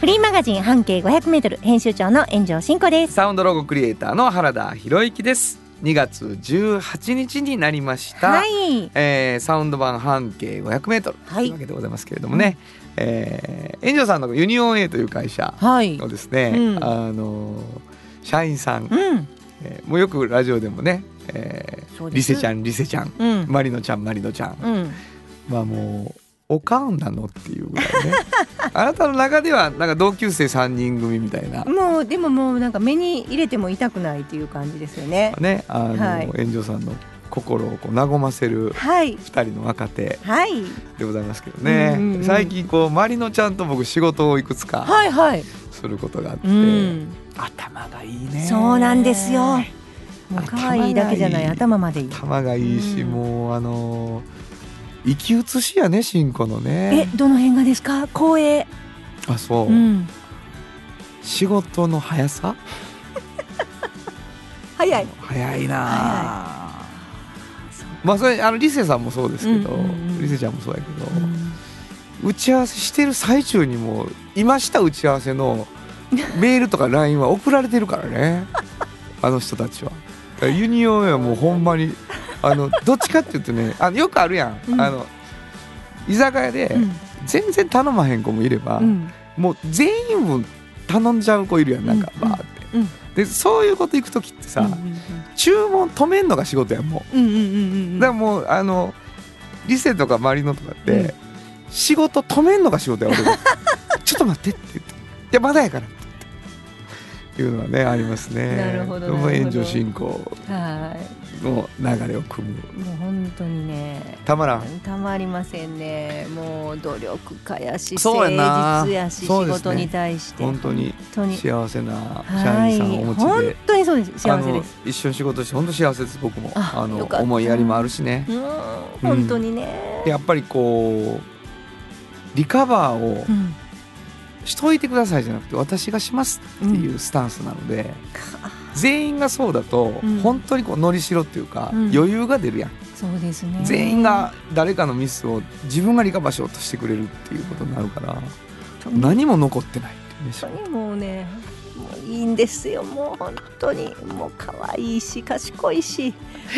フリーマガジン半径500メートル編集長の炎上真子です。サウンドロゴクリエイターの原田博之です2月18日になりました、はい。えーサウンド版半径500メートルとはいいうわけでございますけれどもね、えー、炎上さんのユニオン A という会社はい。のですね、うんあの社員さん、うん。えーもうよくラジオでもね、えーリセちゃんリセちゃん、うん。マリノちゃんマリノちゃん、うん。まあもうおかんなのっていうぐらいね あなたの中ではなんか同級生3人組みたいなもうでももうなんか目に入れても痛くないっていう感じですよね。ねあの、はい炎上さんの心をこう和ませるはい。2人の若手はい。でございますけどね、うんうんうん最近こうマリノちゃんと僕仕事をいくつかはいはい。することがあって、うん。頭がいいねそうなんですよ。可愛いだけじゃない頭までいい。頭がいいし、うんもうあの生き写しやね新子のえねどの辺がですか？光栄。あそう、うん。仕事の速さ？早い。早いなあ。まあそれあのリセさんもそうですけど、うんうんうん。リセちゃんもそうやけど、うん。打ち合わせしてる最中にもう今した打ち合わせの メールとか LINE は送られてるからね。あの人たちは。ユニオンはもうほんまにあのどっちかって言ってねあのよくあるやん、うん。あの居酒屋でうん。全然頼まへん子もいれば、うん。もう全員分頼んじゃう子いるやんなんかうん。バーって、うん。でそういうこと行く時ってさ、注文止めんのが仕事やんもう。うんうんうんうん。だからもうあのリセとかマリノとかって、うん。仕事止めんのが仕事や俺が ちょっと待ってって言って「いやまだやから」っていうのはねありますね。なるほど炎上進行。はい。の流れを組むもう本当にね。たまらんたまりませんね。もう努力家やし、そうやな誠実やし、ね事に対して。本当に本当に。幸せなは社員さんをお持ちで、本当にそうです。幸せです。一緒に仕事して本当幸せです僕もああの思いやりもあるしねうん、本当にね。やっぱりこうリカバーをうん。しといてくださいじゃなくて私がしますっていうスタンスなので、か全員がそうだと、うん。本当にこうのりしろっていうか、うん。余裕が出るやん。そうですね。全員が誰かのミスを自分がリカバーしようとしてくれるっていうことになるから何も残ってないっていうね本当にもうね。もういいんですよ。もう本当に。もう可愛いし賢いし。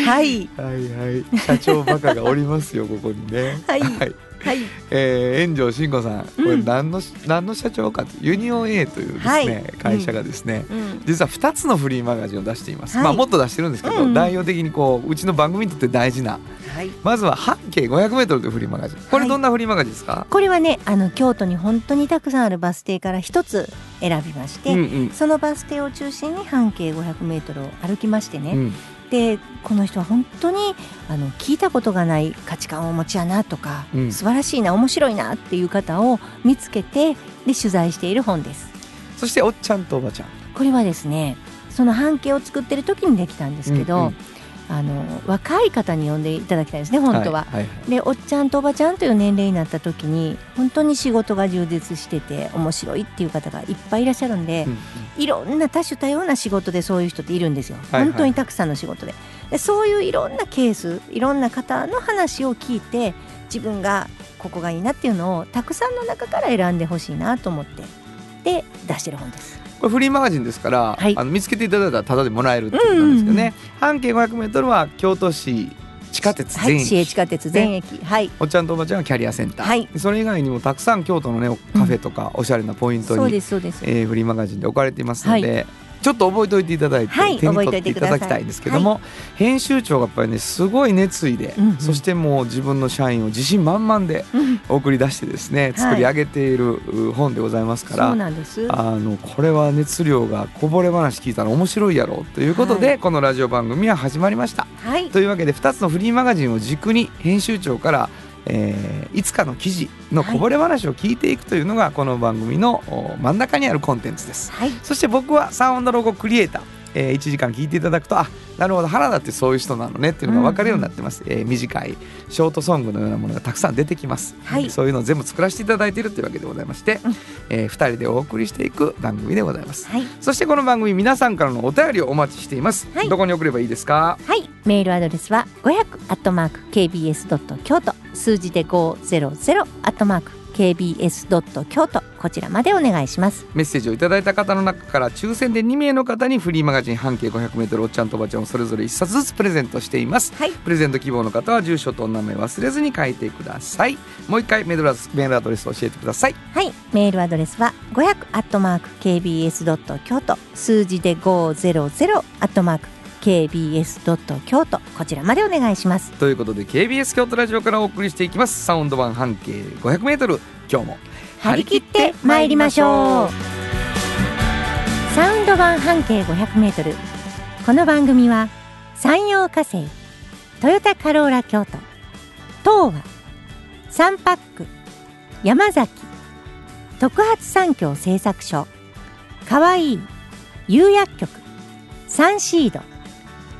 はい。はいはい。社長バカがおりますよここにね。はい。はいはい。えー、炎上慎吾さんこれうん何の,、何の社長かとユニオン A というですね、はい。会社がですね、うん。実は2つのフリーマガジンを出しています、はい。まあもっと出してるんですけど、うん。代表的にこううちの番組にとって大事なはい。まずは半径 500m というフリーマガジン。これはい。どんなフリーマガジンですか、これはね、あの京都に本当にたくさんあるバス停から一つ選びまして。うんうん。そのバス停を中心に半径500メートルを歩きましてね、うんでこの人は本当にあの聞いたことがない価値観をお持ちやなとか、うん。素晴らしいな面白いなっていう方を見つけてで取材している本です。そしておっちゃんとおばちゃん。これはですねその半径を作ってる時にできたんですけど、うんうんあの若い方に読んでいただきたいですね本当は。はいはい。でおっちゃんとおばちゃんという年齢になった時に本当に仕事が充実してて面白いっていう方がいっぱいいらっしゃるんで、うん。いろんな多種多様な仕事でそういう人っているんですよ、はいはい。本当にたくさんの仕事で。でそういういろんなケースいろんな方の話を聞いて自分がここがいいなっていうのをたくさんの中から選んでほしいなと思ってで出してる本ですこれフリーマガジンですから、はい。あの見つけていただいたらタダでもらえるってことなんですけどね、半径 500m は京都市地下鉄はい全駅、市営地下鉄全駅、はい。おっちゃんとおばちゃんはキャリアセンター、はい。それ以外にもたくさん京都のねカフェとかおしゃれなポイントに、そうですそうです。えーフリーマガジンで置かれていますので、ちょっと覚えておいていただいて、はい手に取ってていただきたいんですけども、編集長がやっぱりねすごい熱意で、うんうん。そしてもう自分の社員を自信満々でうん。送り出してですね作り上げているう本でございますから、そうなんです。あのこれは熱量がこぼれ話聞いたら面白いやろうということで、はい。このラジオ番組は始まりました。はい。というわけで2つのフリーマガジンを軸に編集長から、えーいつかの記事のこぼれ話を聞いていくというのがこの番組のお真ん中にあるコンテンツです。はいそして僕はサウンドロゴクリエイターえー、1時間聞いていただくとあなるほど原田ってそういう人なのねっていうのが分かるようになってます、えー短いショートソングのようなものがたくさん出てきます、はい。そういうのを全部作らせていただいているというわけでございまして、うん。え2人でお送りしていく番組でございます。はい。そしてこの番組皆さんからのお便りをお待ちしています、はい。どこに送ればいいですか？はい、メールアドレスは500アットマーク kbs ドット京都。数字で500アットマーク kbs ドット京都こちらまでお願いします。メッセージをいただいた方の中から抽選で2名の方にフリーマガジン半径 500m おっちゃんとおばちゃんをそれぞれ1冊ずつプレゼントしています。はい、プレゼント希望の方は住所とお名前忘れずに書いてください。もう一回メールアドレスメールアドレス教えてください。はい、メールアドレスは500アットマーク kbs ドット京都数字で500アットマーク kbs ドット京都こちらまでお願いします。ということで KBS 京都ラジオからお送りしていきます。サウンド版半径 500m 今日も。張り切って参りましょう。サウンド版半径500メートル。この番組は山陽火星トヨタカローラ京都東和サンパック山崎特発産業製作所かわいい釉薬局サンシード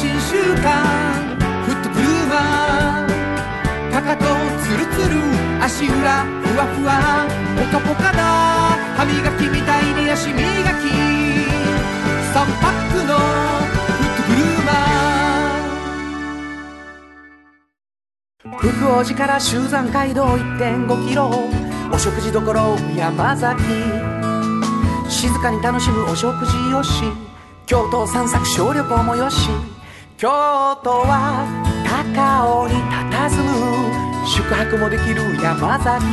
新習慣フットグルーマーかかとツルツル足裏ふわふわポカポカだ歯磨きみたいに足磨き3パックのフットグルーマー福王寺から集山街道1.5キロお食事処山崎。静かに楽しむお食事よし。京都散策小旅行もよし。京都は高尾に佇む宿泊もできる山崎。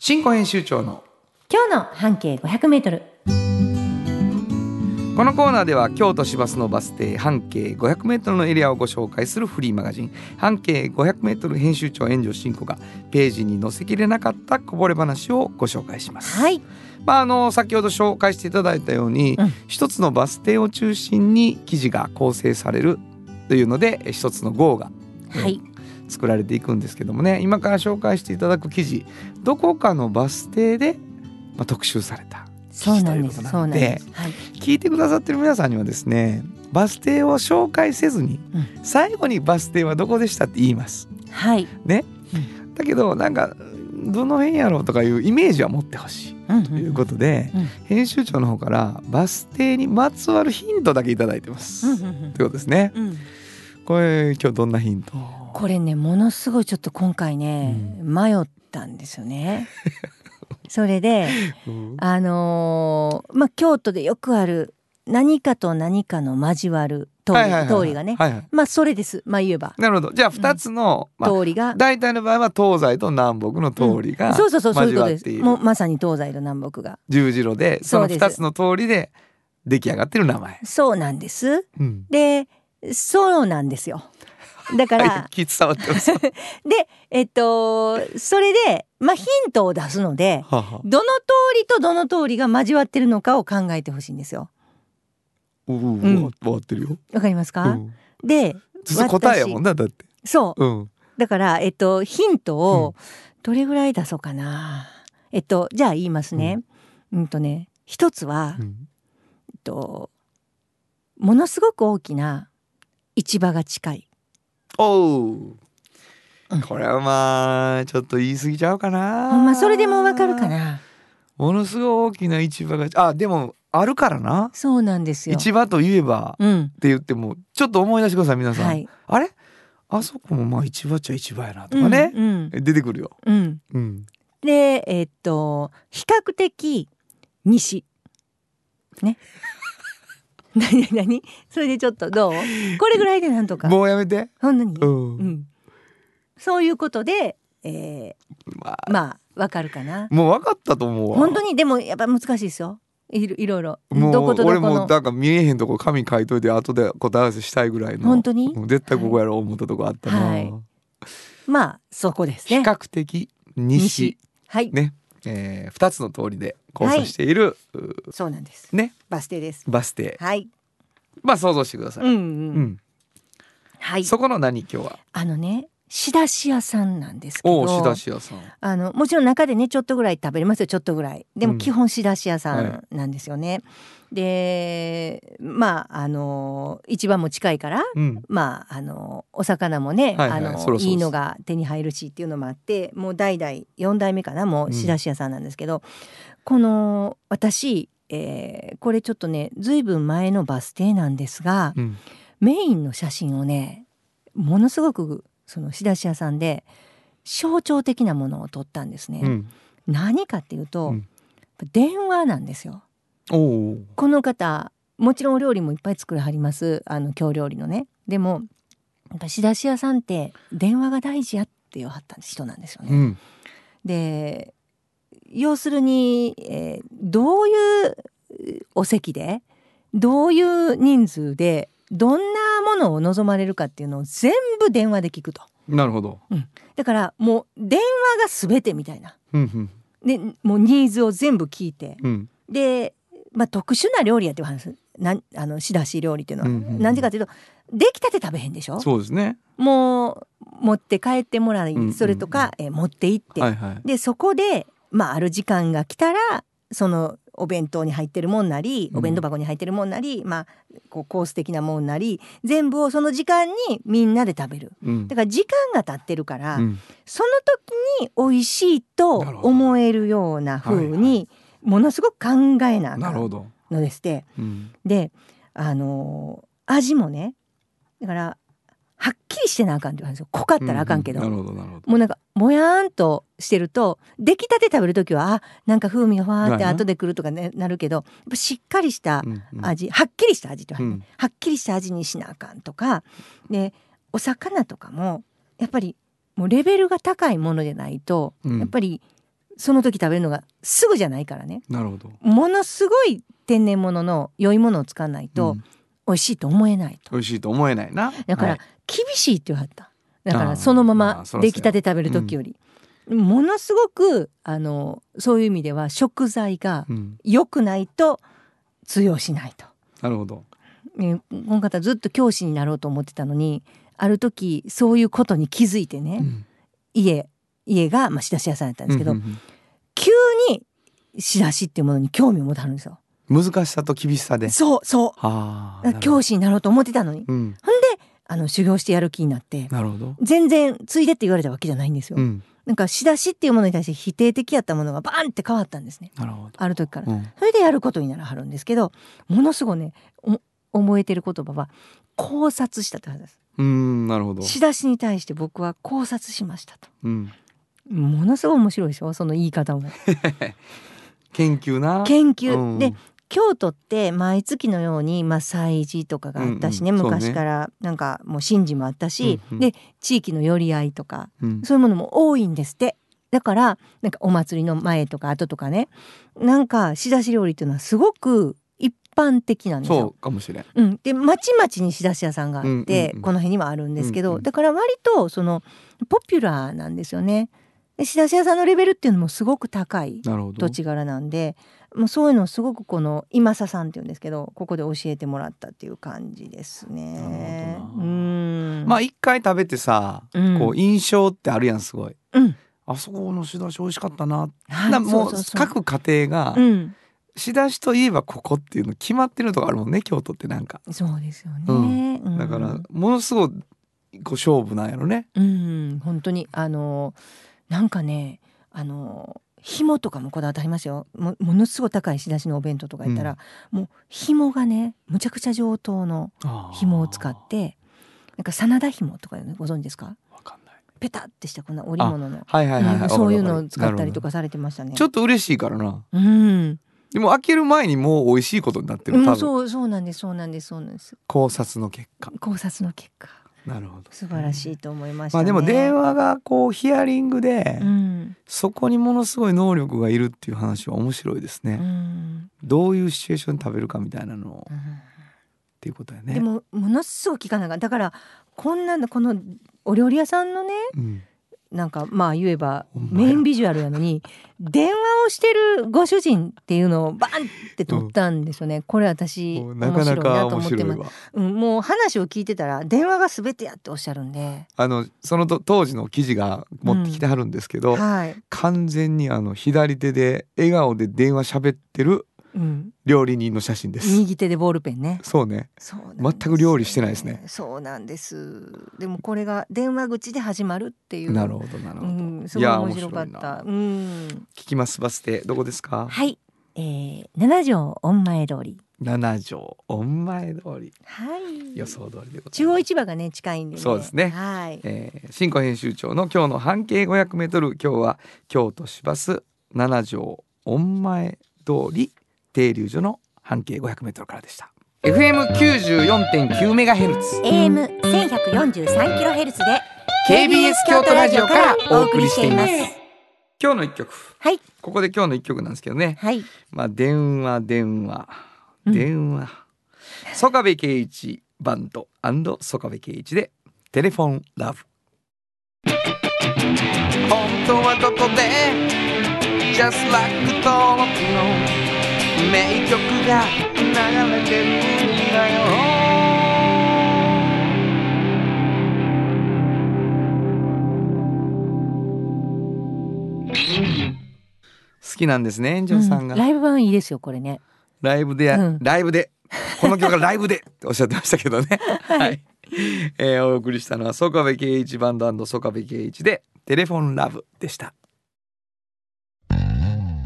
新庫編集長の今日の半径500メートル。このコーナーでは京都市バスのバス停半径 500m のエリアをご紹介するフリーマガジン。半径 500m 編集長炎上進行がページに載せきれなかったこぼれ話をご紹介します。はいまあ、あの先ほど紹介していただいたように、うん。一つのバス停を中心に記事が構成されるというので一つの号がはい。作られていくんですけどもね。今から紹介していただく記事どこかのバス停で、まあ、特集されたそうなんで。す記事ということなんでです。はい。聞いてくださってる皆さんにはですねバス停を紹介せずに、う最後にバス停はどこでしたって言います。はい。ね、だけどなんかどの辺やろうとかいうイメージは持ってほしい。うんということで、うん。編集長の方からバス停にまつわるヒントだけいただいてます、うんとうん。いうことですね。うん。これ今日どんなヒント？これねものすごいちょっと今回ね、迷ったんですよね。それでうん。あのーまあ京都でよくある何かと何かの交わる通り,、通りがね、はいはい。まあそれです。まあ言えば。なるほど。じゃあ2つの、まあ通りが、大体の場合は東西と南北の通りがそうそうそうそういうことです。もうまさに東西と南北が。十字路でそのそうです。2つの通りで出来上がってる名前。そうなんです。うん。でそうなんですよ。だから、はい、気伝わってます。は でえっとそれでまあヒントを出すのでどの通りとどの通りが交わってるのかを考えてほしいんですようううん終わってるよ。わかりますか、うんで実答えやもんなだって。そううん。だから、えっと、ヒントうをどれぐらい出そうかな。えっと、じゃあ言いますね。うん、とね、一つは、うんえっと、ものすごく大きな市場が近い。おううん。これはまあちょっと言い過ぎちゃうかな。ほんま、それでもわかるか。な。ものすごい大きな市場があでもあるからな。そうなんですよ。市場といえばっうん。て言ってもちょっと思い出してください皆さん。はい。あれ？あそこもまあ市場っちゃ市場やなとかね、うん。出てくるよ。うん。うん。で、えっと、比較的西。ね。なになにそれでちょっとどう？これぐらいでなんとか。もうやめて。ほんなに？うん。うん。そういうことで、えまあー、まあわかるかなもう分かったと思うわ本当に？でもやっぱ難しいですよいろいろ。もう俺もなんか見えへんとこ紙書いといて後で答え合わせしたいぐらいの。本当に？もう絶対ここやろう思ったとこあったな、はい。まあそこです比ね較的西。はい、ね、えー、2つの通りで交差している、うそうなんです。ね。バス停です。バス停。はい。まあ想像してください、うんうん、うん。はい。そこの何今日は？あのね仕出し屋さんなんですけど仕出し屋さん。あのもちろん中でねちょっとぐらい食べれますよ。ちょっとぐらいでうん。も基本仕出し屋さはんなんですよね、でまああの市場も近いからうん。まああのお魚もね、はいはいあのいいのが手に入るしっていうのもあってもう代々4代目かなもう仕出し屋さんなんですけど、この私、えーこれちょっとねずいぶん前のバス停なんですが、うん。メインの写真をねものすごくその仕出し屋さんで象徴的なものを撮ったんですね。うん何かっていうと、うん電話なんですよ。この方もちろんお料理もいっぱい作らはりますあの京料理のねでもやっぱ仕出し屋さんって電話が大事やって言わはった人なんですよね。うんで要するに、えーどういうお席でどういう人数でどんなものを望まれるかっていうのを全部電話で聞くと。なるほど。だからもう電話が全てみたいな。うんうん。でもうニーズを全部聞いて。うん。で、まあ、特殊な料理やっていう話なんあの仕出し料理っていうのは、うんうんうん。なんでかというと出来たて食べへんでしょ？そうですね。もう持って帰ってもらい、うんうんうん。それとか、えー持って行って、はいはい。でそこで、まあ、ある時間が来たらそのお弁当に入ってるもんなりうん。お弁当箱に入ってるもんなり、まあ、こうコース的なもんなり全部をその時間にみんなで食べる。うん。だから時間が経ってるから、うん。その時に美味しいと思えるような風にものすごく考えなのですって。うん。であのー味もねだからはっきりしてなあかんって言われるんですよ。濃かったらあかんけど、ううなるほどなるほど。もうなんかもやーんとしてると出来たて食べる時はあなんか風味がふわーって後でくるとか、ね、なるけどしっかりしたうんうん。味、はっきりした味って言われるうん。はっきりした味にしなあかんとかでお魚とかもやっぱりもうレベルが高いものでないと、うん。やっぱりその時食べるのがすぐじゃないからね。なるほど。ものすごい天然物の良いものを使わないとうん。美味しいと思えないと、美味しいと思えないな。だから、はい厳しいって言わはった。だからそのまま出来たて食べる時より、ものすごくあのそういう意味では食材がうん。良くないと通用しないと。なるほど。ね、この方ずっと教師になろうと思ってたのにある時そういうことに気づいてね、うん。家家が、まあ、仕出し屋さんやったんですけど、うんうん急に仕出しっていうものに興味を持たはるんですよ。うん難しさと厳しさで。そうそう。はあ教師になろうと思ってたのに。うん。ほあの修行してやる気になってなるほど。全然ついでって言われたわけじゃないんですよ。うん。なんか仕出しっていうものに対して否定的やったものがバーンって変わったんですね。なるほど。ある時から。うん。それでやることにならはるんですけどものすごいねお覚えてる言葉は考察したって話です。うんなるほど。仕出しに対して僕は考察しましたと。うん。ものすごい面白いでしょ？その言い方も。研究な。研究、うん。で京都って毎月のように、まあ、祭事とかがあったしね、うんうん昔から。なんかもう神事もあったし、うんうん。で地域の寄り合いとかうん。そういうものも多いんですって。だからなんかお祭りの前とか後とかねなんか仕出し料理っていうのはすごく一般的なんですそよ。うかもしれん。うん、で町々に仕出し屋さんがあって、うんうんうん。この辺にもあるんですけど、うんうん。だから割とそのポピュラーなんですよね。で仕出し屋さんのレベルっていうのもすごく高い土地柄なんでもうそういうのをすごくこの今佐さんっていうんですけどここで教えてもらったっていう感じですね。なるほどな。うん。まあ一回食べてさうん。こう印象ってあるやんすごい。うん。あそこの仕出し美味しかったな。はいなもう各家庭がうん。仕出しといえばここっていうの決まってるとこあるもんね京都ってなんか。そうですよね。うん。うん。だからものすごいこう勝負なんやろね。うん。本当にあのなんかねあの紐とかもこだわってありますよ。もものすごい高い仕出しのお弁当とか言ったら、もう紐がねむちゃくちゃ上等の紐を使ってなんか真田紐とかねご存知ですか？わかんない。ペタってしたこんな織物の、はいはいはいそういうのを使ったりとかされてましたね。どちょっと嬉しいからな。うん。でも開ける前にもう美味しいことになってるうんそうそうなんですそうなんですそうなんです。考察の結果。考察の結果なるほど。素晴らしいと思いました、ね。まあでも電話がこうヒアリングで、うん、そこにものすごい能力がいるっていう話は面白いですね、うん。どういうシチュエーションで食べるかみたいなのを、うん。っていうことやね。でもものすごく聞かなかっただからこんなのこのお料理屋さんのねうんなんかまあ言えばメインビジュアルやのに電話をしてるご主人っていうのをバンって撮ったんですよね、これ私 面なかなか白いなと思ってます。わ。うん、もう話を聞いてたら電話が全てやっておっしゃるんで、あのそのと当時の記事が持ってきてはるんですけど、はい、完全にあの左手で笑顔で電話喋ってるうん、料理人の写真です。右手でボールペンね。そうね。そうなんです全く料理してないですね。そうなんです。でもこれが電話口で始まるっていう。なるほどなるほど、うん、すごいや面白かった。な。うん。聞きますバス停。どこですか？はい、えー、七条御前通り。七条御前通り。はい。予想通りでございます。中央市場がね近いんでね。そうですね。はい。えー、新庫編集長の今日の半径500メートル。今日は京都市バス七条御前通り停留所の半径500メートルからでした。FM94.9 メガヘルツ。AM 千百四十三キロヘルツで KBS 京都ラジオからお送りしています。今日の一曲。はい。ここで今日の一曲なんですけどね。はい。まあ電話電話。うん。電話、曽我部圭一バンド曽我部圭一でテレフォンラブ。本当はどこで Just like 登録の名曲が流れてるんだよ。好きなんですね炎上さんが、うん。ライブ版いいですよこれね。ライブで、うん。ライブで。この曲はライブで。っ ておっしゃってましたけどね。はい、えーお送りしたのは曽我部圭一バンド曽我部圭一でテレフォンラブでした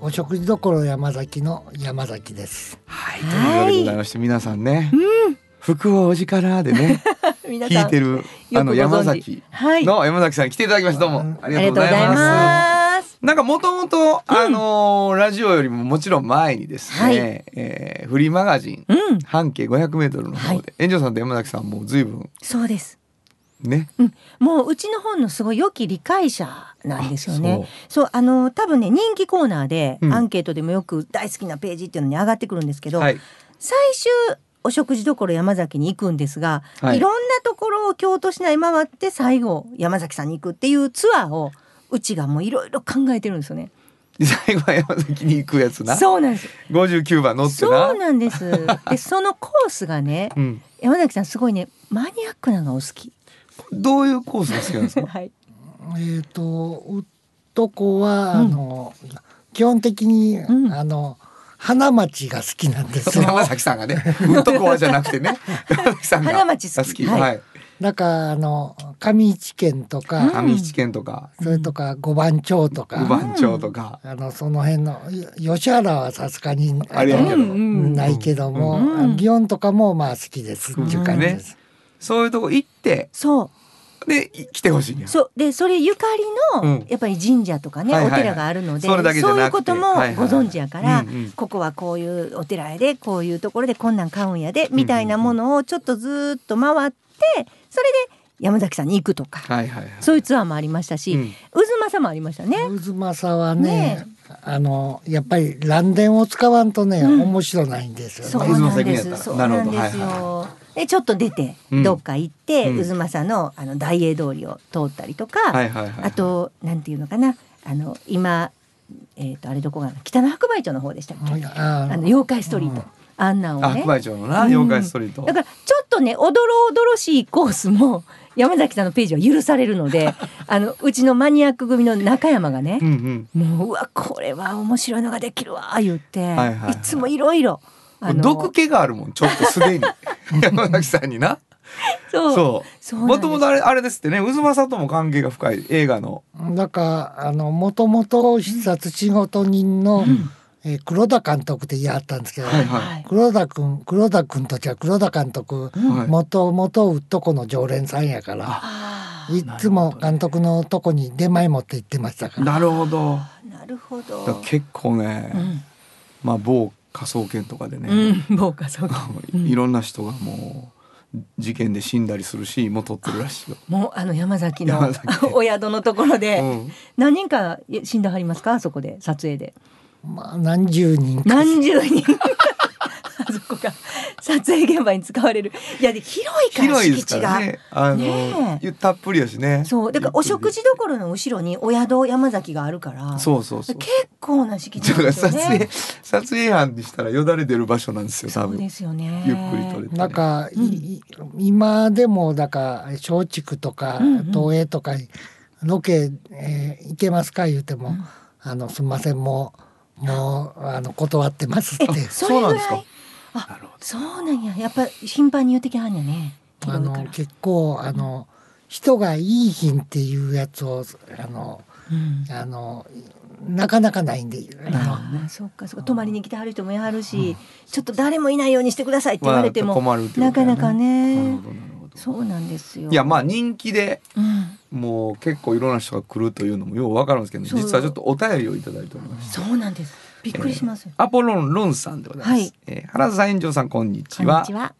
お食事どころ山崎の山崎です。はい、はい。ということでございまして皆さんね、福王子からでね 皆聞いてるあの山崎はい。の山崎さんに来ていただきました。どうも。あありがとうございます。ます。なんかもともとあのーラジオよりももちろん前にですね、はい。えーフリーマガジンうん。半径500メートルの方はい。で、炎上さんと山崎さんも随分そうですねもううちの本のすごい良き理解者なんですよあね。そうあの多分ね人気コーナーで、うんアンケートでもよく大好きなページっていうのに上がってくるんですけど、はい最終お食事どころ山崎に行くんですが、はいい、ろんなところを京都市内回って最後山崎さんに行くっていうツアーをうちがもういろいろ考えてるんですよね。最後は山崎に行くやつなそうなんです。59番乗ってそなうなんです。でそのコースがねうん、山崎さんすごいねマニアックなのがお好き。どういうコースが好きなんですか？はい。えっ、と男は、うん。あの基本的に、うん。あの花町が好きなんですよ。山崎さんがねウッドコアじゃなくてね。山崎さんが花町好き。はい、はい。だからあの上市県とか、上七軒とか。それとか五番町とか、五番町とか、あのその辺のよ吉原はさすがにあないけども、祇園とかもまあ好きですっていう感じです。そういうとこ行ってそう。でい来てほしいんや。そう。でそれゆかりの、うん。やっぱり神社とかね、はいはいはい。お寺があるのでそういうこともご存知やから、ここはこういうお寺やでこういうところでこんなん買うんやでみたいなものをちょっとずーっと回ってそれで山崎さんに行くとか、はいはいはい。そういうツアーもありましたし、うん。渦政もありましたね。渦政はねねあのやっぱり乱電を使わんとね、うん。面白ないんですよね。そうなんです。そうなんですなるほど。はいよ。でちょっと出て、うん。どっか行って、うん。渦政のあの大英通りを通ったりとか、はいはいはいあとなんていうのかな。あの今えっ、とあれどこかな北の白梅町の方でしたっけ、ああの妖怪ストリート、あんなんをね。あ白梅町のなうん妖怪ストリート、だからちょっとねおどろおどろしいコースも山崎さんのページは許されるので あのうちのマニアック組の中山がねうんうん。もううわこれは面白いのができるわ言って、はいはいはい。いつもいろいろ毒気があるもんちょっとすでに。山崎さんにな。そう。もともとあれあれですってね渦政とも関係が深い映画の。だからあのもともと視察仕事人の、えー黒田監督でやったんですけど、はいはい。黒田君黒田君たちは黒田監督はい。もともとうっとこの常連さんやからあいつも監督のとこに出前持って行ってましたから。なるほど。ーなるほど。結構ね、うん。まあ某科捜研とかでね、うん、そうかそうか。いろんな人がもう事件で死んだりするシーンも撮ってるらしいよ。もうあの山崎の山崎。お宿のところで、うん。何人か死んだはりますか？あそこで撮影でまあ何十人か。何十人。あそこが撮影現場に使われる。いやで広いから広いです敷地が、からね。あの、ねえ。たっぷりやしね。そう。だからお食事処の後ろにお宿山崎があるからそうそうそう。結構な敷地だからなんですよ 撮影、ね撮影班にしたらよだれ出る場所なんですよ多そう分。ですよね。ゆっくり撮れて、ね。なんか、いい今でもだから松竹とかうんうん。東映とかにロケ、えー行けますか言うても、あのすみません。もうもうあの断ってますって。えそうなんですかあそうなんや。やっぱ頻繁に言ってきはんやねあの結構あの人がいい品っていうやつをあのうん。あのなかなかないんで。あのああそっかそっか。泊まりに来てはる人もいはるし、ちょっと誰もいないようにしてくださいって言われても、まあ困るっていうなかなかなるねほどなるほど。そうなんですよ。いやまあ人気でうん、もう結構いろんな人が来るというのもようわかるんですけど実はちょっとお便りをいただいておりましてそうなんです。びっくりしますよ、アポロンロンさんでございます、はい。えー原田さん園長さんこんにちこんはにちは。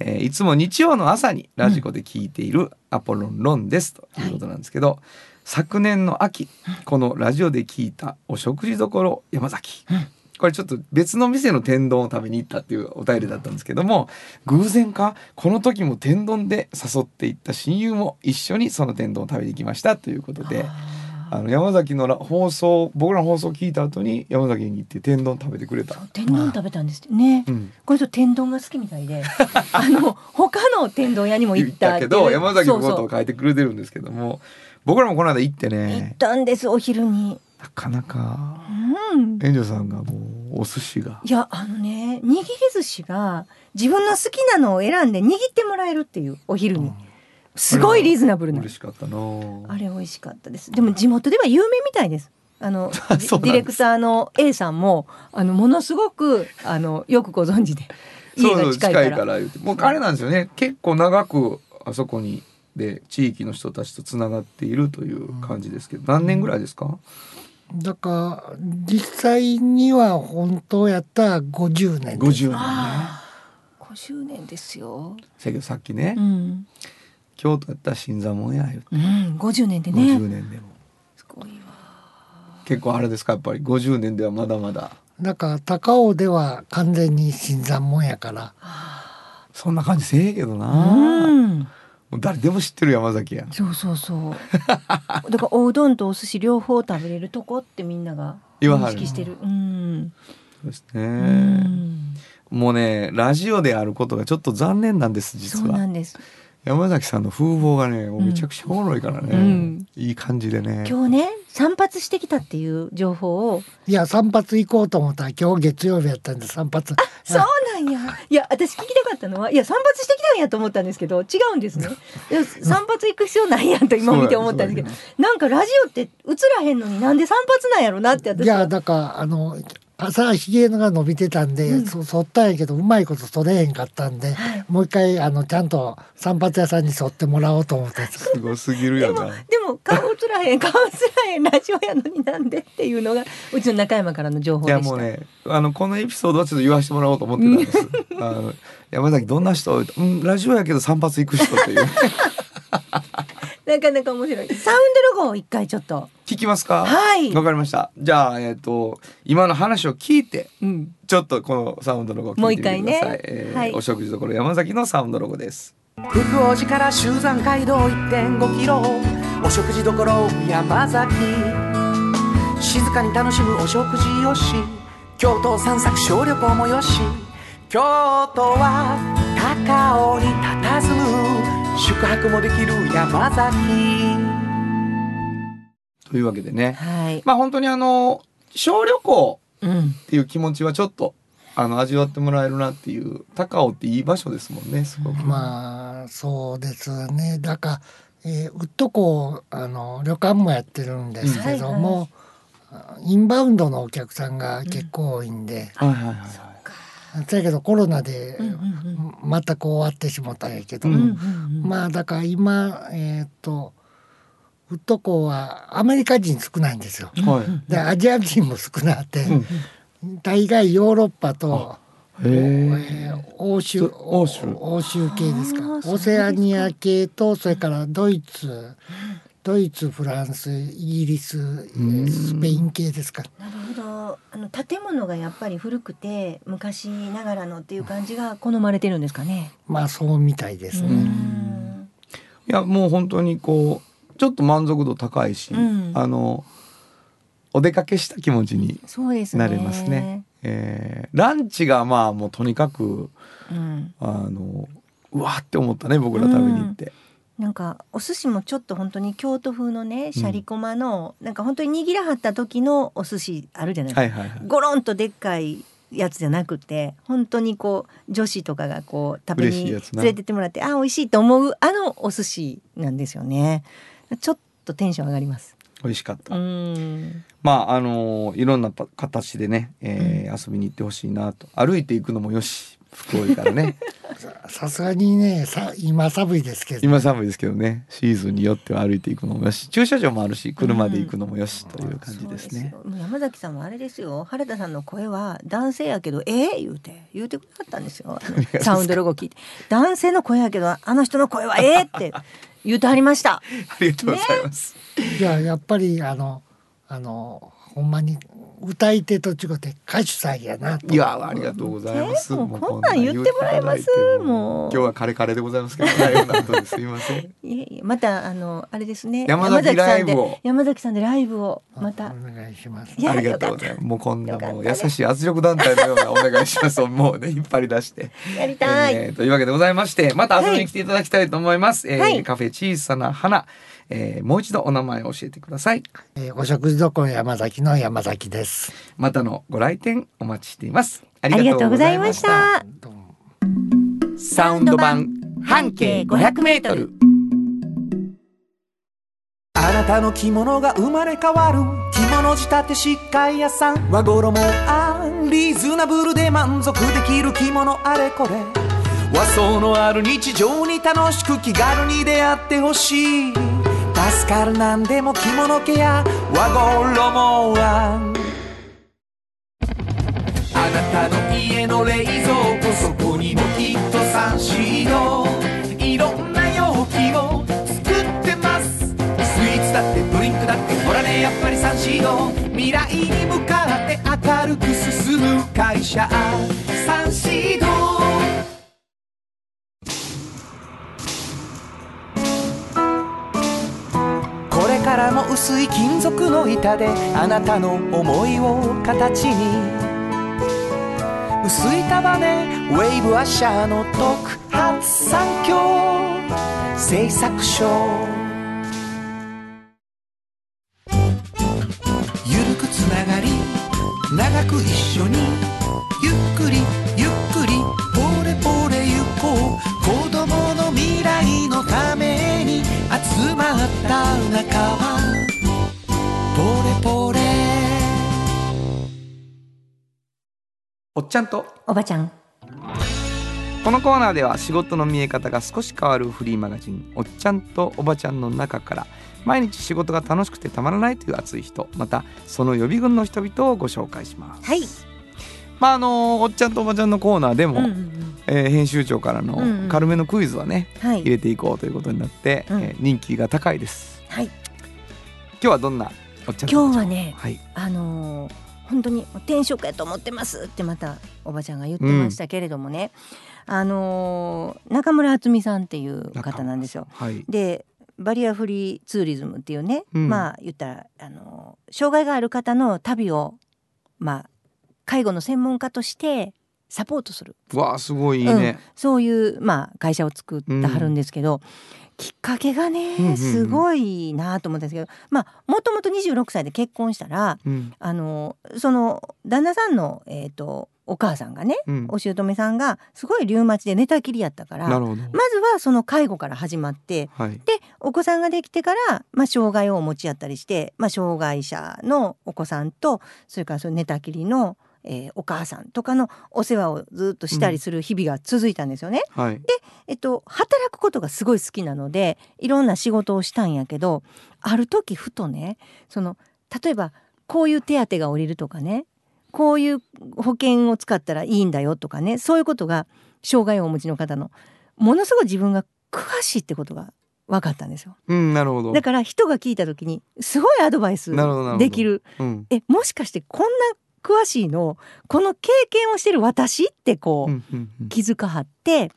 えーいつも日曜の朝にラジコで聞いているアポロンロンですということなんですけど、昨年の秋このラジオで聞いたお食事処山崎、うんこれちょっと別の店の天丼を食べに行ったっていうお便りだったんですけども偶然かこの時も天丼で誘っていった親友も一緒にその天丼を食べに行きましたということであの山崎のら放送僕らの放送を聞いた後に山崎に行って天丼食べてくれた。天丼食べたんですね、うん。これと天丼が好きみたいで あの他の天丼屋にも行言っったたけど山崎のことを書いてくれてるんですけども僕らもこの間行って行っねたんですお昼になかなか。うん。園長さんがもうお寿司が。いやあのね握り寿司が自分の好きなのを選んで握ってもらえるっていうお昼に、すごいリーズナブルな。嬉しかったな。あれ美味しかったです。でも地元では有名みたいです。あの ディレクターの A さんもあのものすごくあのよくご存知で。家がそうそう近いから。近いから言って。もうあれなんですよね。結構長くあそこにで地域の人たちとつながっているという感じですけど。何年ぐらいですか、だから実際には本当やったら50年です。50年ね。ああ50年ですよ、せやけどさっきね、うん。京都やったら新座門や言うて。うん、50年で50ね年でも。すごいわ。結構あれですかやっぱり。50年ではまだまだ。だから高尾では完全に新参門やから。そんな感じせえへんけどな、うん誰でも知ってる山崎やん。そうそうそう。だからおうどんとお寿司両方食べれるとこってみんなが認識してる。うん、そうですね、うん。もうねラジオであることがちょっと残念なんです実は。そうなんです山崎さんの風貌がねもうめちゃくちゃおもろいからね、うん。いい感じでね。今日ね散髪してきたっていう情報を。いや散髪行こうと思ったら今日月曜日やったんで散髪。そうなんや。いや私聞きたかったのはいや散髪してきたんやと思ったんですけど違うんですね。いや散髪行く必要ないやんと今見て思ったんですけどなんかラジオって映らへんのになんで散髪なんやろなって私は。いやだからあの朝ひげが伸びてたんで、そ剃ったんやけどうまいこと剃れへんかったんで、もう一回あのちゃんと散髪屋さんに剃ってもらおうと思ってすごすぎるよな。でも顔映らへん 顔映らへんラジオやのになんでっていうのがうちの中山からの情報いでした。やもうねあのこのエピソードはちょっと言わせてもらおうと思ってたんです。あの山崎どんな人、うん、ラジオやけど散髪行く人っていう なかなか面白い。サウンドロゴを一回ちょっと。聞きますか？はい。わかりました。じゃあえっ、と今の話を聞いてうん。ちょっとこのサウンドロゴを聞いてみてください。もう一回ね。えーはい。お食事処山崎のサウンドロゴです。福王寺から集山街道1.5キロ。お食事処山崎。静かに楽しむお食事よし。京都散策小旅行もよし。京都は高尾に佇む宿泊もできる山崎というわけでね。はい、まあ本当にあの小旅行うん、っていう気持ちはちょっとあの味わってもらえるなっていう高尾っていい場所ですもんねすごく。まあそうですねだから、えー、ウッド港あの旅館もやってるんですけども、インバウンドのお客さんが結構多いんで、はいはいはいはい。だけどコロナで全く終わってしまったんやけど、うんうんうん。うんまあだから今えっ、とウッド港はアメリカ人少ないんですよ。はい。でアジア人も少なくて、うん。大概ヨーロッパと、へえ。えー欧州欧州。欧州系ですか。オセアニア系とそれからドイツドイツフランスイギリス、えースペイン系ですかなるほどあの建物がやっぱり古くて昔ながらのっていう感じが好まれてるんですかね。まあそうみたいですうね。んいやもう本当にこうちょっと満足度高いし、うんあのお出かけした気持ちにそうですね。なれますね。えーランチがまあもうとにかくうん、あのうわって思ったね僕ら食べに行って。なんかお寿司もちょっと本当に京都風のねシャリコマの、なんか本当に握らはった時のお寿司あるじゃないですか。はいはいはい。ゴロンとでっかいやつじゃなくて本当にこう女子とかがこう食べに連れてってもらってあ美味しいと思うあのお寿司なんですよね。ちょっとテンション上がります。美味しかった。うん。まああのいろんなパ形でね、えー遊びに行ってほしいなと。歩いていくのもよし福からね。さすがにねさ今寒いですけど今寒いですけどね。シーズンによっては歩いていくのもよし。駐車場もあるし車で行くのもよしという感じですね。そうよもう。山崎さんはあれですよ。原田さんの声は男性やけどええ言うて言うてくれはったんですよ。サウンドロゴ聞いて。男性の声やけどあの人の声はええって言うてはりました。ありがとうございます。じゃあやっぱりあのあのほんまに歌い手と違って歌手さんやなと。いやありがとうございます。えもうもうこんなん言ってもらえます？も。う。今日はカレカレでございますけどすいません。いえいえまたあのあれですね。山崎ライブを山崎さんで山崎さんでライブをまた。お願いします。ありがとうございます。もうこんなもう優しい圧力団体のようなお願いします。を もうね引っ張り出して。やりたい、えーというわけでございましてまた遊びに来ていただきたいと思います。えーはい。カフェ小さな花、えーもう一度お名前を教えてください。えーお食事処山崎の山崎ですまたのご来店お待ちしています。あありがとうございまし。たサウンド版半径500メートル。あなたの着物が生まれ変わる着物仕立て疾患屋さん和衣あんリーズナブルで満足できる着物あれこれ和装のある日常に楽しく気軽に出会ってほしい助かるなんでも着物ケア和衣あんあなたの家の冷蔵庫そこにもきっとサンシードいろんな容器を作ってます。スイーツだってドリンクだってほらねやっぱりサンシード未来に向かって明るく進む会社。サンシードからも薄い金属の板であなたの思いを形に薄い束ねウェーブアッシャーの特発産業製作所。ゆるくつながり長く一緒に。ちゃんと。おばちゃん。このコーナーでは仕事の見え方が少し変わるフリーマガジン「おっちゃんとおばちゃん」の中から毎日仕事が楽しくてたまらないという熱い人またその予備軍の人々をご紹介します。はい、まああのおっちゃんとおばちゃんのコーナーでも、うんうんうん。えー編集長からうんうんの軽めのクイズはね、はい。入れていこうということになって、うん。えー人気が高いです。はい。今日はどんなおっちゃんとおばちゃん今日はねはい。あのー本当に転職やと思ってます。ってまたおばちゃんが言ってましたけれどもね、あのー中村敦美さんっていう方なんですよ。はい。でバリアフリーツーリズムっていうね、うん。まあ言ったらあのー障害がある方の旅をまあ介護の専門家としてサポートする。わあすごいいいね。そういう、まあ、会社を作ってはるんですけど、きっかけがね、すごいなと思ったんですけどまあもともと26歳で結婚したらうんあのその旦那さんの、えー、とお母さんがねうんお姑さんがすごいリウマチで寝たきりやったから。まずはその介護から始まってはい。でお子さんができてから、まあ、障害をお持ちやったりして、まあ、障害者のお子さんとそれからその寝たきりの、えーお母さんとかのお世話をずっとしたりする日々が続いたんですよね。はい。えっと、働くことがすごい好きなのでいろんな仕事をしたんやけどある時ふとねその例えばこういう手当が下りるとかねこういう保険を使ったらいいんだよとかねそういうことが障害をお持ちの方のものすごい自分が詳しいってことが分かったんですよ。うんなるほど。だから人が聞いた時にすごいアドバイスできるうん。えもしかしてこんな詳しいのこの経験をしてる私ってこう、気づかはって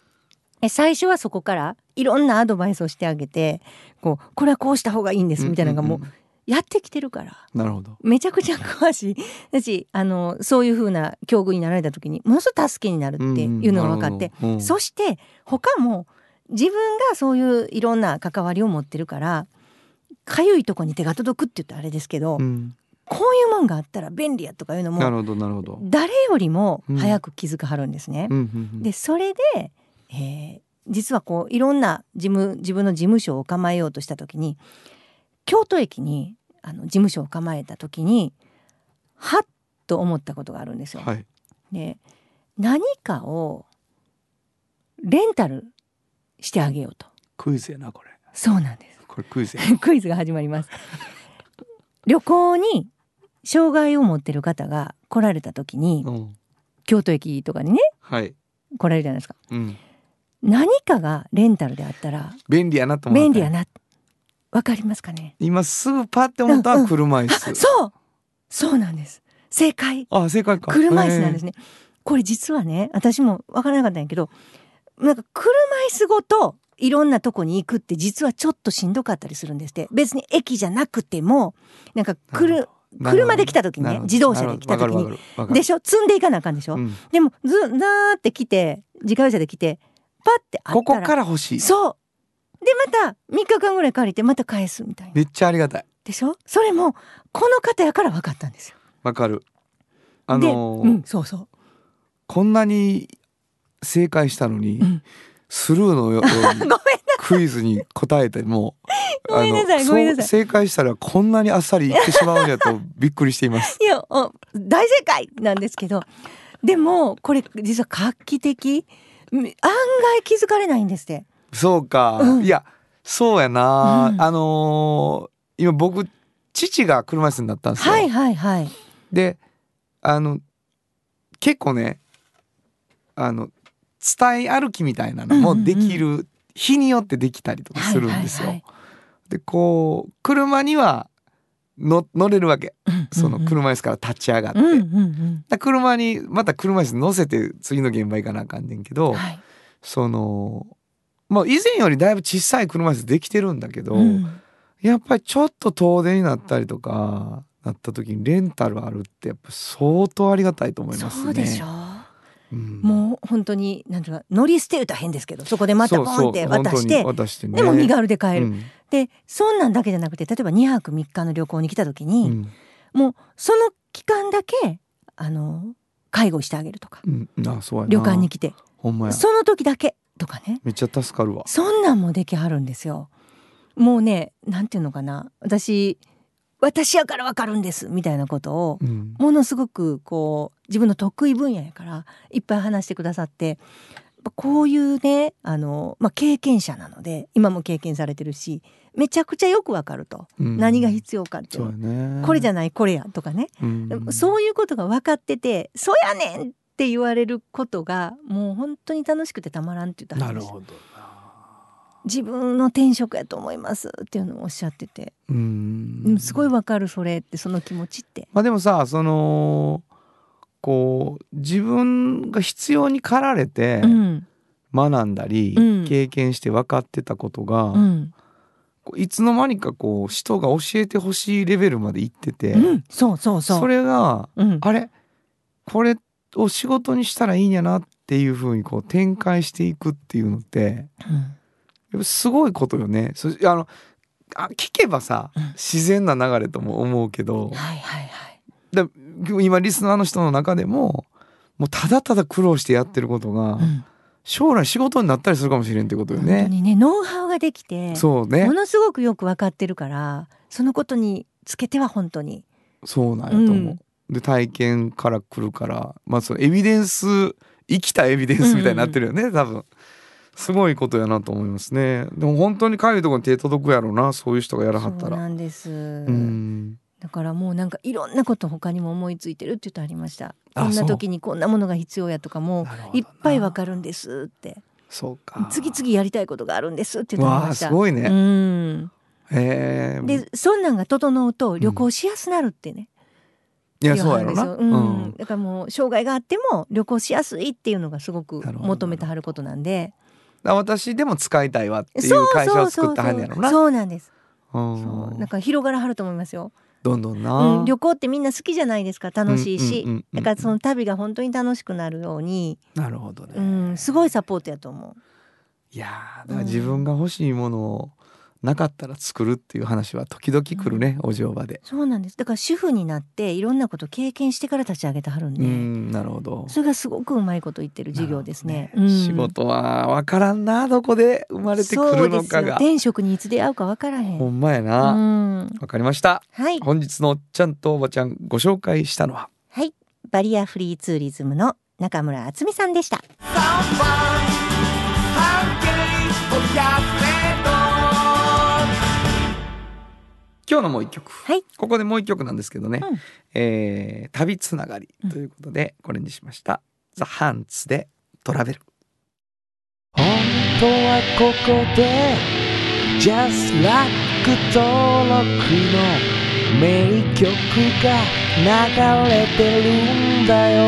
え最初はそこからいろんなアドバイスをしてあげてこうこれはこうした方がいいんですみたいなのがもうやってきてるから。なるほど。めちゃくちゃ詳しい。だしあのそういうふうな境遇になられた時にものすごい助けになるっていうのが分かって、うんうん。そして他も自分がそういういろんな関わりを持ってるからかゆいとこに手が届くって言ったらあれですけど、うんこういうもんがあったら便利やとかいうのもなるほどなるほど。誰よりも早く気づかはるんですね。でそれで、えー実はこういろんな事務自分の事務所を構えようとした時に京都駅にあの事務所を構えた時にはっと思ったことがあるんですよ。はい。で何かをレンタルしてあげようとクイズやなこれ。そうなんですこれクイズや。クイズが始まります旅行に障害を持ってる方が来られた時にうん。京都駅とかにねはい。来られるじゃないですかうん。何かがレンタルであったら便利やなと思った。便利や。なわかりますかね？今すぐパって思ったのは車椅子。あそうそうなんです正解あ正解か。車椅子なんですね。ね、これ実はね私もわからなかったんやけどなんか車椅子ごといろんなとこに行くって実はちょっとしんどかったりするんですって別に駅じゃなくてもなんか来る車で来た時にね自動車で来た時に。でしょ？積んでいかなあかんでしょ、うん。でもずざーって来て自家用車で来てパッてあったらここから欲しい。そう。でまた3日間ぐらい借りてまた返すみたいな。めっちゃありがたい。でしょ？それもこの方やから分かったんですよ。わかる。あのーで、うん、そうそう。こんなに正解したのに、うん。スルーのよう ごめん。になクイズに答えても ごめんなさいごめんなさい正解したらこんなにあっさりいってしまうんやとびっくりしています。いやお大正解なんですけどでもこれ実は画期的？案外気づかれないんですって。そうか、うんいやそうやな、うんあのー今僕父が車椅子になったんですよ。はいはいはい。であの結構ねあの伝え歩きみたいなのもできる、日によってできたりとかするんですよ。はいはい。でこう車にはの乗れるわけ。はいその車椅子から立ち上がって、うんうんうん。だ車にまた車椅子乗せて次の現場行かなあかんねんけど、はい。そのまあ以前よりだいぶ小さい車椅子できてるんだけど、うん。やっぱりちょっと遠出になったりとかなった時にレンタルあるってやっぱ相当ありがたいと思いますね。もう本当になんていうか乗り捨てると変ですけどそこでまたポンって渡してね。でも身軽で帰る、うん。でそんなんだけじゃなくて例えば2泊3日の旅行に来た時に、うん。もうその期間だけあの介護してあげるとか。うん。あそうやな。旅館に来て。ほんまや。その時だけとかね。めっちゃ助かるわ。そんなんもできはるんですよ。もうねなんていうのかな。私私やからわかるんですみたいなことをうん。ものすごくこう自分の得意分野やからいっぱい話してくださってこういうねあの、まあ、経験者なので今も経験されてるしめちゃくちゃよくわかると、うん。何が必要かっていそうね。これじゃないこれやとかね、うん。そういうことが分かってて「そうやねん!」って言われることがもう本当に楽しくてたまらんって言ったはずです。なるほど自分の転職やと思いますっていうのをおっしゃってて、うん。うんすごいわかるそれってその気持ちって。まあでもさそのこう自分が必要に駆られてうん。学んだり、うん。経験して分かってたことが、うん。いつの間にかこう人が教えてほしいレベルまで行ってて、うん、そうそうそう。それがうん、あれ？これを仕事にしたらいいんやなっていうふうにこう展開していくっていうのってうんやっぱすごいことよね。そあのあ聞けばさうん自然な流れとも思うけど、はいはいはい。で今リスナーの人の中でももうただただ苦労してやってることがうん将来仕事になったりするかもしれんってことよ本当ね。にねノウハウができて、そうねものすごくよく分かってるからそのことにつけては本当に。そうなんやと思う。うんで体験から来るからまあそのエビデンス生きたエビデンスみたいになってるよね、多分。すごいことやなと思いますね。でも本当にかゆいところに手届くやろうなそういう人がやらはったら。そうなんです。うんだからもうなんかいろんなこと他にも思いついてるって言ってありました。あこんな時にこんなものが必要やとかもいっぱいわかるんですって。そうか。次々やりたいことがあるんですって言ってあました。すごいね。うん。へえ。でそんなんが整うと旅行しやすなるってね。いやそうやろな。言わはるんうんだからもう障害があっても旅行しやすいっていうのがすごく求めてはることなんで。私でも使いたいわっていう会社を作ったはんねやろな。そうなんです。うんそうなんか広がらはると思いますよ。どんどんな。うん、旅行ってみんな好きじゃないですか楽しいし、だからその旅が本当に楽しくなるように、なるほどね。うん、すごいサポートやと思う。いやーだから自分が欲しいものをなかったら作るっていう話は時々来るね、お嬢場で。そうなんです。だから主婦になっていろんなこと経験してから立ち上げてはるんうで、んなるほど。それがすごくうまいこと言ってる授業ですね。なるほどうん仕事は分からんなどこで生まれてくるのかそうですよが。転職にいつ出会うかわからへん。ほんまやうな。わ、ん、かりました。はい本日のおっちゃんとおばちゃんご紹介したのは。はいバリアフリーツーリズムの中村敦美さんでした。今日のもう一曲。はいここでもう一曲なんですけどね。うんえー旅つながりということで、これにしました。ザ・ハンツでトラベル。本当はここで Just Like 登録の名曲が流れてるんだよ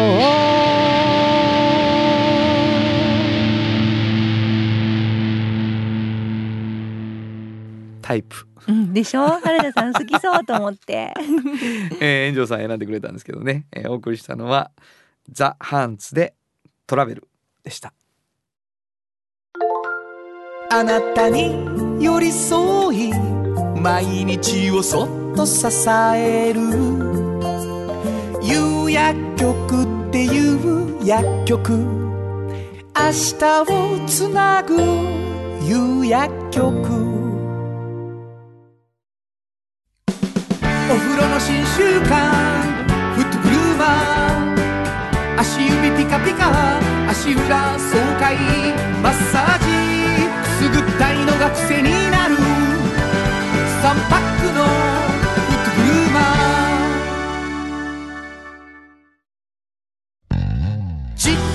タイプ。うん、でしょ？原田さん好きそうと思って。えー、炎上さん選んでくれたんですけどね、えーお送りしたのはザ・ハンツでトラベルでした。あなたに寄り添い毎日をそっと支える。夕薬局っていう薬局。明日をつなぐ夕薬局お風呂の新習慣フットグルーマー足指ピカピカ足裏爽快マッサージくすぐったいのが癖になる。3パックの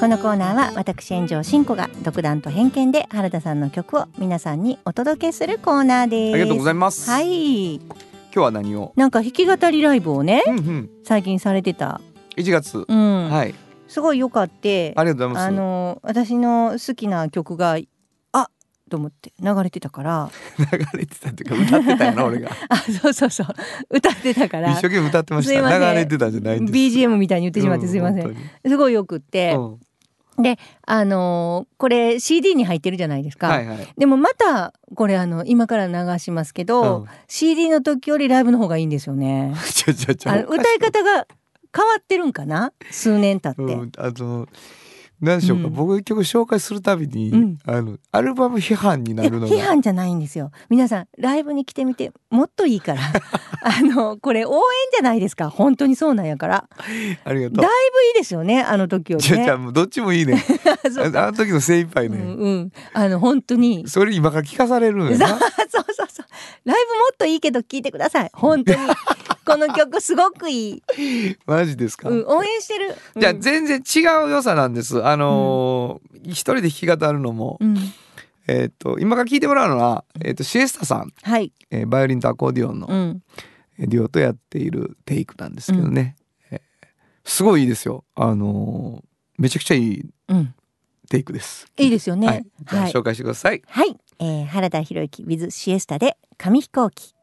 このコーナーは私炎上真子が独断と偏見で原田さんの曲を皆さんにお届けするコーナーです。ありがとうございいます、はい。今日は何を？なんか弾き語りライブをねうんうん最近されてた。1月、うん。はいすごい良かって。ありがとうございますあの私の好きな曲があと思って流れてたから。流れてたっていうか歌ってたよな 俺があそうそうそう歌ってたから一生。懸命歌ってました流れてたんじゃないんです BGM みたいに言ってしまってすいません。う本すごいよくって。当にであのーこれ CD に入ってるじゃないですか。はいはいでもまたこれあの今から流しますけど、うん CD の時よりライブの方がいいんですよね。ちょちょちょあの歌い方が変わってるんかな？数年経って。うん、あの何でしょうか、うん。僕曲紹介するたびに、うん。あのアルバム批判になるのが。批判じゃないんですよ。皆さんライブに来てみてもっといいから。あのこれ応援じゃないですか。本当にそうなんやから。ありがとだいうぶいいですよねあの時よりね。じゃじゃもうどっちもいいね。ああの時の精一杯ね、うんうん。あの本当に。それ今から聞かされる そうそうそう。ライブもっといいけど聞いてください。本当にこの曲すごくいい、マジですか、うん、応援してる。じゃあうん全然違う良さなんです。あのー一人で弾き語るのも、うん。えっ、と今から聞いてもらうのは、えー、とシエスタさん、はい、えーバイオリンとアコーディオンの、うん、えーデュオとやっているテイクなんですけどね、えーすごいいいですよ。あのーめちゃくちゃいいうん、テイクです。いいですよね。はい、紹介してください、はい、えー、原田博之 with シエスタで紙飛行機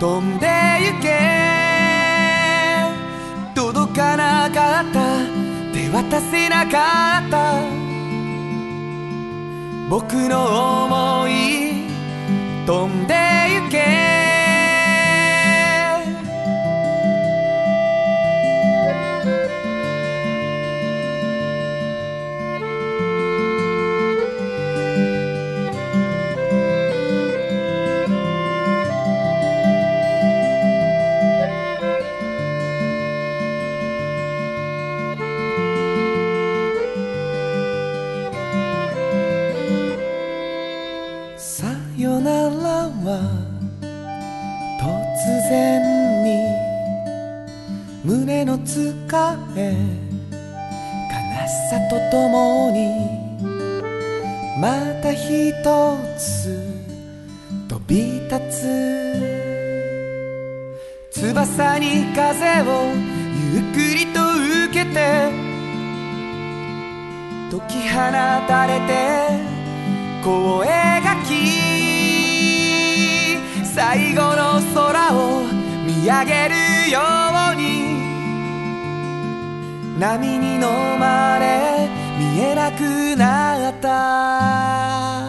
飛んで行け。届かなかった。手渡せなかった。僕の想い。飛んで胸の疲れ悲しさとともにまた一つ飛び立つ。翼に風をゆっくりと受けて解き放たれて声がき最後の空を見上げるよ。う波に飲まれ見えなくなった。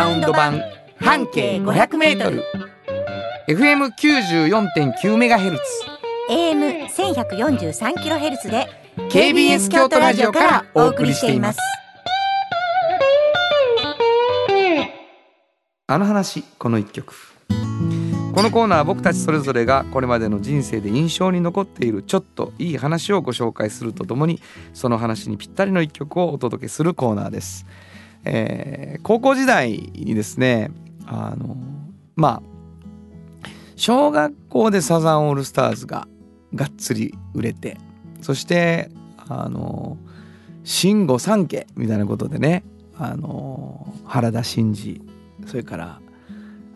サウンド版半径 500m FM94.9 メガヘルツ。AM 千百四十三キロヘルツで KBS 京都ラジオからお送りしています。あの話この一曲。このコーナーは僕たちそれぞれがこれまでの人生で印象に残っているちょっといい話をご紹介するとともにその話にぴったりの一曲をお届けするコーナーです、えー高校時代にですねあのまあ小学校でサザンオールスターズががっつり売れてそしてあの新御三家みたいなことでねあの原田真二それから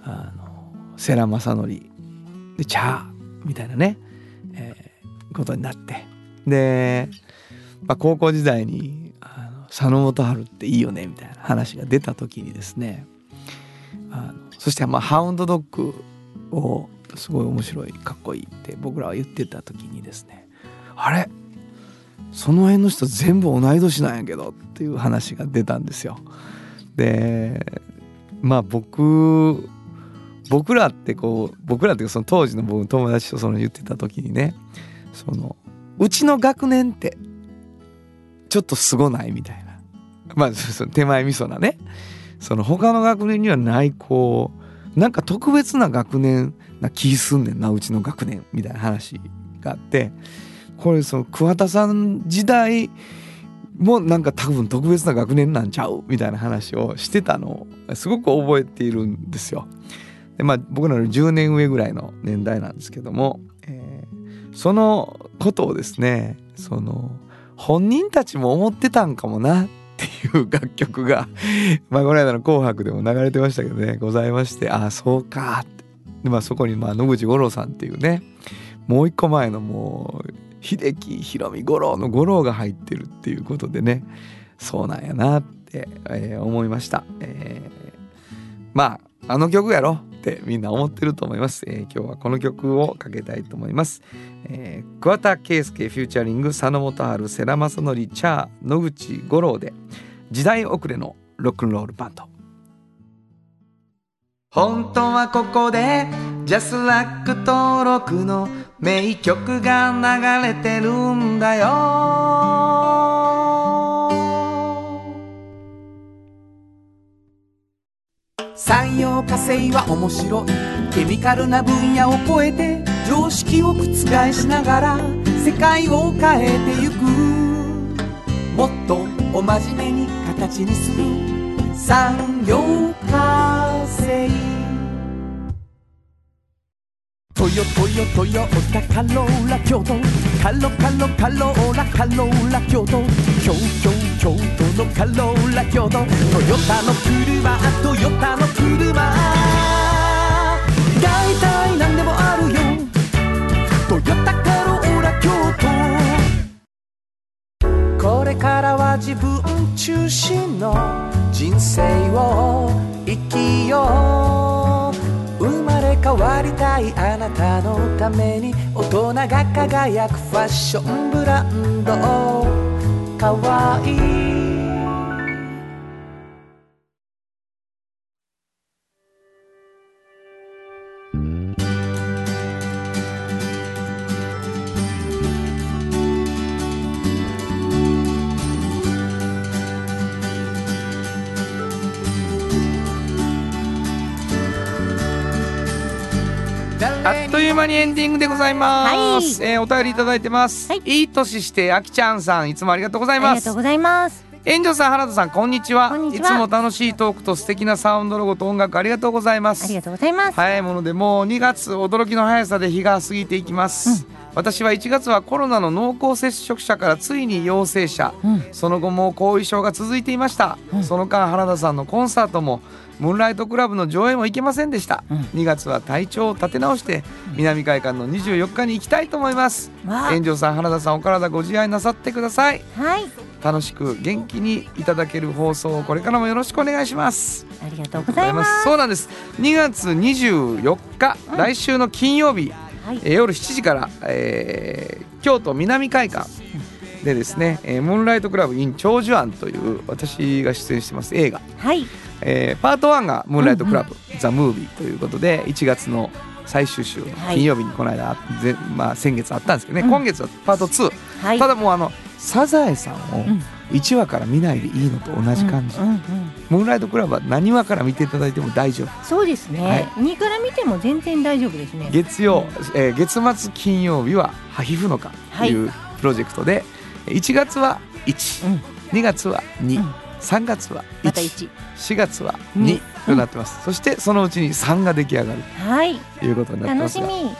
あの世良正則でチャーみたいなね、えーことになって。で、まあ、高校時代に佐野元春っていいよねみたいな話が出た時にですねあのそしてまあハウンドドッグをすごい面白いかっこいいって僕らは言ってた時にですねあれ？その辺の人全部同い年なんやけどっていう話が出たんですよ。でまあ僕僕らってこう僕らっていうかその当時の僕の友達とその言ってた時にねそのうちの学年ってちょっとすごない？みたいな。まあその手前味噌なね。その他の学年にはないこうなんか特別な学年な気すんねんなうちの学年みたいな話があって。これその桑田さん時代もなんか多分特別な学年なんちゃう？みたいな話をしてたのをすごく覚えているんですよ。でまあ僕らの10年上ぐらいの年代なんですけども、えーそのことをですねその本人たちも思ってたんかもな。っていう楽曲がまあこの間の「紅白」でも流れてましたけどね。ございましてああそうか。ってで、まあ、そこにまあ野口五郎さんっていうねもう一個前のもう秀樹ひろみ五郎の五郎が入ってるっていうことでねそうなんやなって、えー思いました。えーまああの曲やろってみんな思ってると思います、えー今日はこの曲をかけたいと思います、えー桑田佳祐フューチャリング佐野元春世良正則チャー野口五郎で時代遅れのロックンロールバンド。本当はここでジャスラック登録の名曲が流れてるんだよ。産業化成は面白い。ケミカルな分野を超えて常識を覆しながら世界を変えてゆく。もっとお真面目に形にする。産業化成。トヨトヨトヨタカローラ京都。カロカロカローラカローラ京都。京京京都のカローラ京都。トヨタの車トヨタの車。大体何でもあるよ。トヨタカローラ京都。これからは自分中心の人生を生きよう。生まれ変わりたいあなたのために大人が輝くファッションブランド。かにエンディングでございます、はい。えーお便りいただいてます、はい。いい年してあきちゃんさんいつもありがとうございます。ありがとうございます。園長さん原田さんこんにちは。いつも楽しいトークと素敵なサウンドロゴと音楽ありがとうございます。ありがとうございます。早いものでもう2月驚きの速さで日が過ぎていきます、私は1月はコロナの濃厚接触者からついに陽性者、うん。その後も後遺症が続いていました、その間原田さんのコンサートもムーンライトクラブの上映も行けませんでした、うん。2月は体調を立て直して南海館の24日に行きたいと思います。わあ。園長さん原田さんお体ご自愛なさってください。はい。楽しく元気にいただける放送をこれからもよろしくお願いします。ありがとうございます。そうなんです。2月24日、うん来週の金曜日、はい。えー夜7時から、えー京都南会館でですね、えームーンライトクラブ in 長寿庵という私が出演してます映画、はい。えーパート1がムーンライトクラブ、ザ・ムービーということで1月の最終週のはい。金曜日にこの間、ぜまあ、先月あったんですけどね、うん。今月はパート2、はい。ただもうあのサザエさんをうん。1話から見ないでいいのと同じ感じ、うんうんうんムーンライトクラブは何話から見ていただいても大丈夫。そうですね、はい。2から見ても全然大丈夫ですね。月曜、えー月末金曜日は「ハヒフノカ」というプロジェクトで、1月は1、うん。2月は2、うん。3月はまた1 1 4月は二2となってます、そしてそのうちに3が出来上がる。はい。ということになってますが、楽しみ。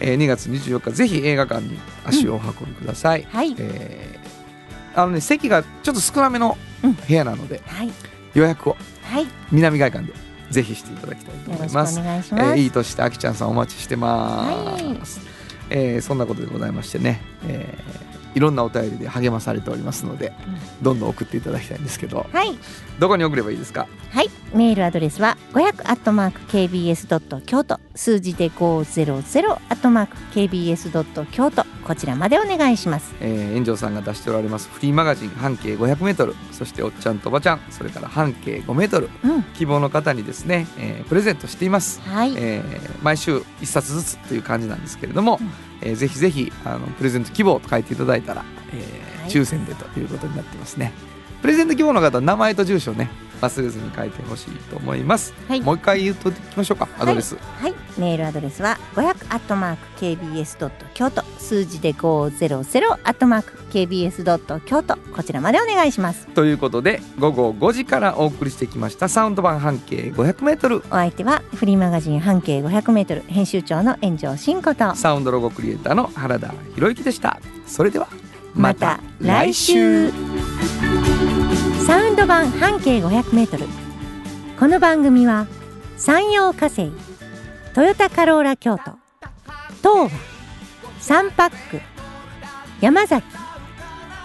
えー2月24日ぜひ映画館に足をお運びください、はい。えーあのね席がちょっと少なめのうん。部屋なので、はい。予約をはい。南外館でぜひしていただきたいと思います。願いえーいい年してあきちゃんさんお待ちしてます、えーそんなことでございましてね、えーいろんなお便りで励まされておりますので、どんどん送っていただきたいんですけど。はいどこに送ればいいですか？はい、メールアドレスは500アットマーク kbs ドット京都数字で500アットマーク kbs ドット京都こちらまでお願いします。えー、炎上さんが出しておられますフリーマガジン半径 500m そしておっちゃんとおばちゃんそれから半径 5m うん、希望の方にですね、えープレゼントしています、はい、えー毎週1冊ずつという感じなんですけれども、うん。えーぜひぜひあのプレゼント希望と書いていただいたら、えーはい。抽選でということになってますねプレゼント希望の方は名前と住所をね忘れずに書いてほしいと思います、はい。もう一回言うときましょうか。アドレス、はい、メールアドレスは500アットマーク kbs ドット京都。数字で500アットマーク kbs ドット京都。こちらまでお願いします。ということで午後5時からお送りしてきましたサウンド版半径 500m お相手はフリーマガジン半径500メートル編集長の炎上真子と。サウンドロゴクリエイターの原田博之でした。それではまた来週サウンド版半径500メートルこの番組は山陽火星トヨタカローラ京都東和サンパック山崎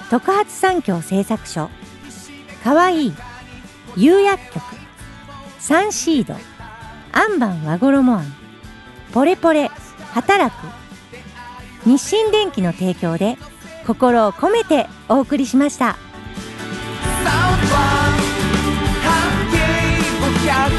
特発産業製作所かわいい釉薬局サンシードアンバン和衣あんポレポレ働く日清電機の提供で心を込めてお送りしました。Yeah.